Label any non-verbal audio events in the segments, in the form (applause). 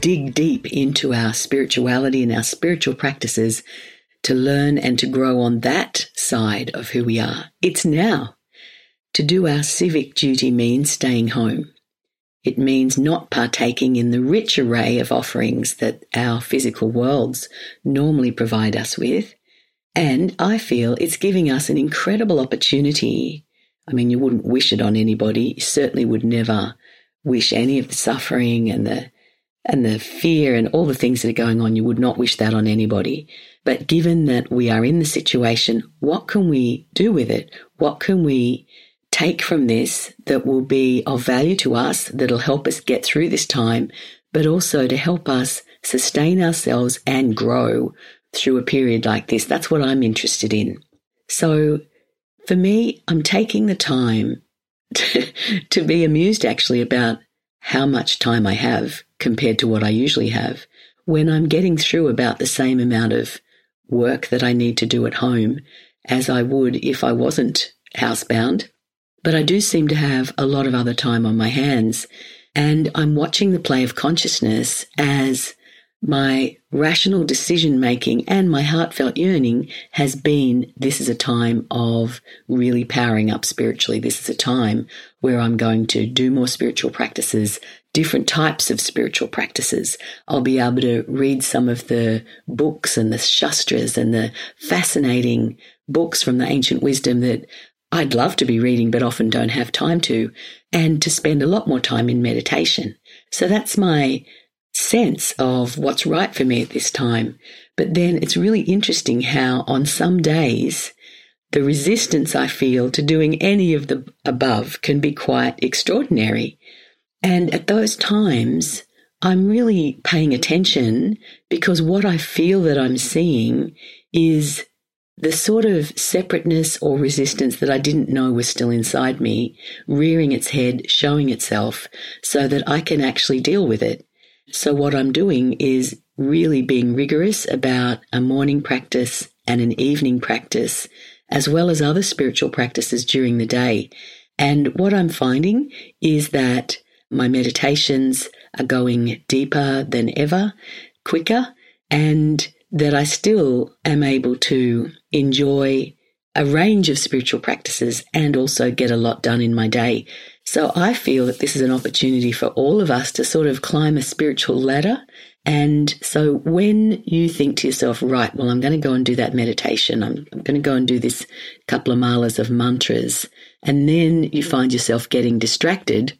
dig deep into our spirituality and our spiritual practices to learn and to grow on that side of who we are, it's now. To do our civic duty means staying home. It means not partaking in the rich array of offerings that our physical worlds normally provide us with. And I feel it's giving us an incredible opportunity. I mean, you wouldn't wish it on anybody. You certainly would never wish any of the suffering and the and the fear and all the things that are going on. You would not wish that on anybody. But given that we are in the situation, what can we do with it? What can we take from this that will be of value to us, that'll help us get through this time, but also to help us sustain ourselves and grow through a period like this. That's what I'm interested in. So for me, I'm taking the time to, (laughs) to be amused actually about how much time I have compared to what I usually have when I'm getting through about the same amount of work that I need to do at home as I would if I wasn't housebound. But I do seem to have a lot of other time on my hands and I'm watching the play of consciousness as my rational decision making and my heartfelt yearning has been this is a time of really powering up spiritually. This is a time where I'm going to do more spiritual practices, different types of spiritual practices. I'll be able to read some of the books and the shastras and the fascinating books from the ancient wisdom that I'd love to be reading, but often don't have time to, and to spend a lot more time in meditation. So that's my sense of what's right for me at this time. But then it's really interesting how on some days, the resistance I feel to doing any of the above can be quite extraordinary. And at those times, I'm really paying attention because what I feel that I'm seeing is the sort of separateness or resistance that I didn't know was still inside me, rearing its head, showing itself, so that I can actually deal with it. So, what I'm doing is really being rigorous about a morning practice and an evening practice, as well as other spiritual practices during the day. And what I'm finding is that my meditations are going deeper than ever, quicker, and that I still am able to enjoy a range of spiritual practices and also get a lot done in my day. So I feel that this is an opportunity for all of us to sort of climb a spiritual ladder. And so when you think to yourself, right, well, I'm going to go and do that meditation. I'm, I'm going to go and do this couple of malas of mantras. And then you find yourself getting distracted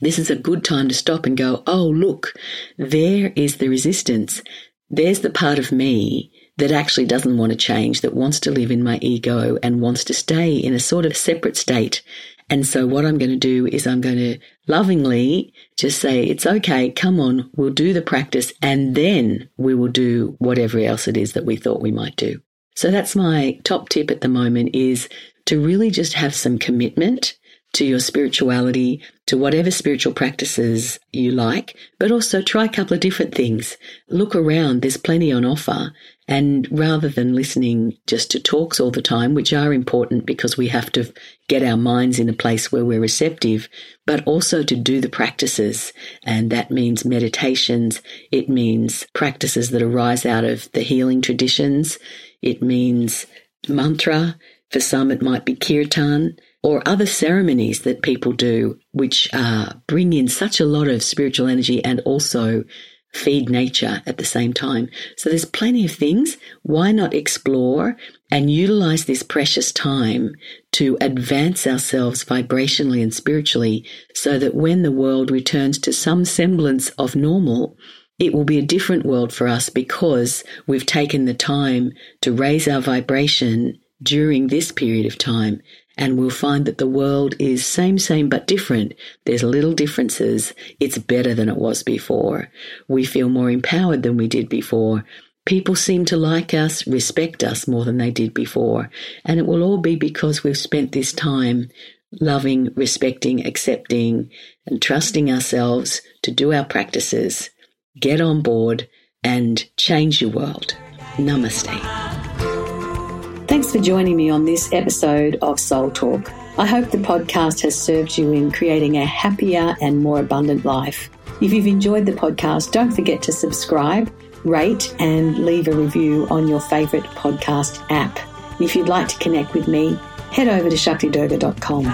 this is a good time to stop and go, oh, look, there is the resistance. There's the part of me that actually doesn't want to change, that wants to live in my ego and wants to stay in a sort of separate state. And so what I'm going to do is I'm going to lovingly just say, it's okay. Come on. We'll do the practice and then we will do whatever else it is that we thought we might do. So that's my top tip at the moment is to really just have some commitment to your spirituality, to whatever spiritual practices you like, but also try a couple of different things. Look around, there's plenty on offer. And rather than listening just to talks all the time, which are important because we have to get our minds in a place where we're receptive, but also to do the practices. And that means meditations. It means practices that arise out of the healing traditions. It means mantra. For some, it might be kirtan or other ceremonies that people do, which uh, bring in such a lot of spiritual energy and also feed nature at the same time. So there's plenty of things. Why not explore and utilize this precious time to advance ourselves vibrationally and spiritually so that when the world returns to some semblance of normal, it will be a different world for us because we've taken the time to raise our vibration during this period of time and we'll find that the world is same, same, but different. There's little differences. It's better than it was before. We feel more empowered than we did before. People seem to like us, respect us more than they did before. And it will all be because we've spent this time loving, respecting, accepting, and trusting ourselves to do our practices, get on board, and change your world. Namaste. Thanks for joining me on this episode of Soul Talk. I hope the podcast has served you in creating a happier and more abundant life. If you've enjoyed the podcast, don't forget to subscribe, rate, and leave a review on your favourite podcast app. If you'd like to connect with me, head over to shaktidurga.com.